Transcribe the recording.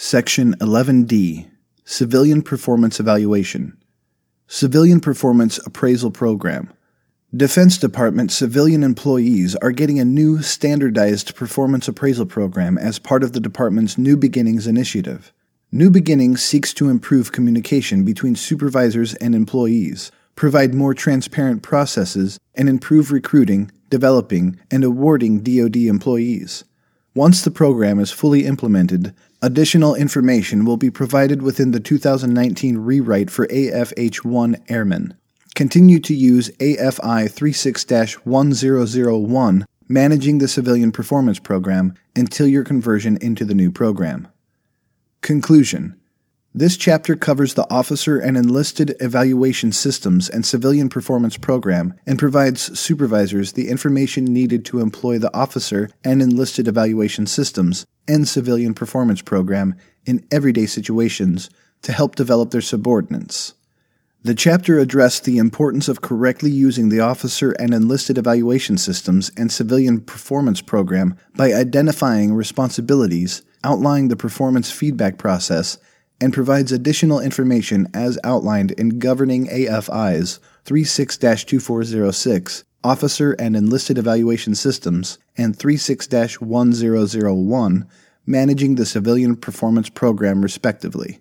Section 11D Civilian Performance Evaluation Civilian Performance Appraisal Program Defense Department civilian employees are getting a new standardized performance appraisal program as part of the department's New Beginnings initiative. New Beginnings seeks to improve communication between supervisors and employees, provide more transparent processes, and improve recruiting, developing, and awarding DoD employees. Once the program is fully implemented, additional information will be provided within the 2019 rewrite for AFH 1 Airmen continue to use AFI 36 1001, Managing the Civilian Performance Program, until your conversion into the new program. Conclusion This chapter covers the Officer and Enlisted Evaluation Systems and Civilian Performance Program and provides supervisors the information needed to employ the Officer and Enlisted Evaluation Systems and Civilian Performance Program in everyday situations to help develop their subordinates. The chapter addressed the importance of correctly using the officer and enlisted evaluation systems and civilian performance program by identifying responsibilities, outlining the performance feedback process, and provides additional information as outlined in Governing AFIs 36 2406, Officer and Enlisted Evaluation Systems, and 36 1001, Managing the Civilian Performance Program, respectively.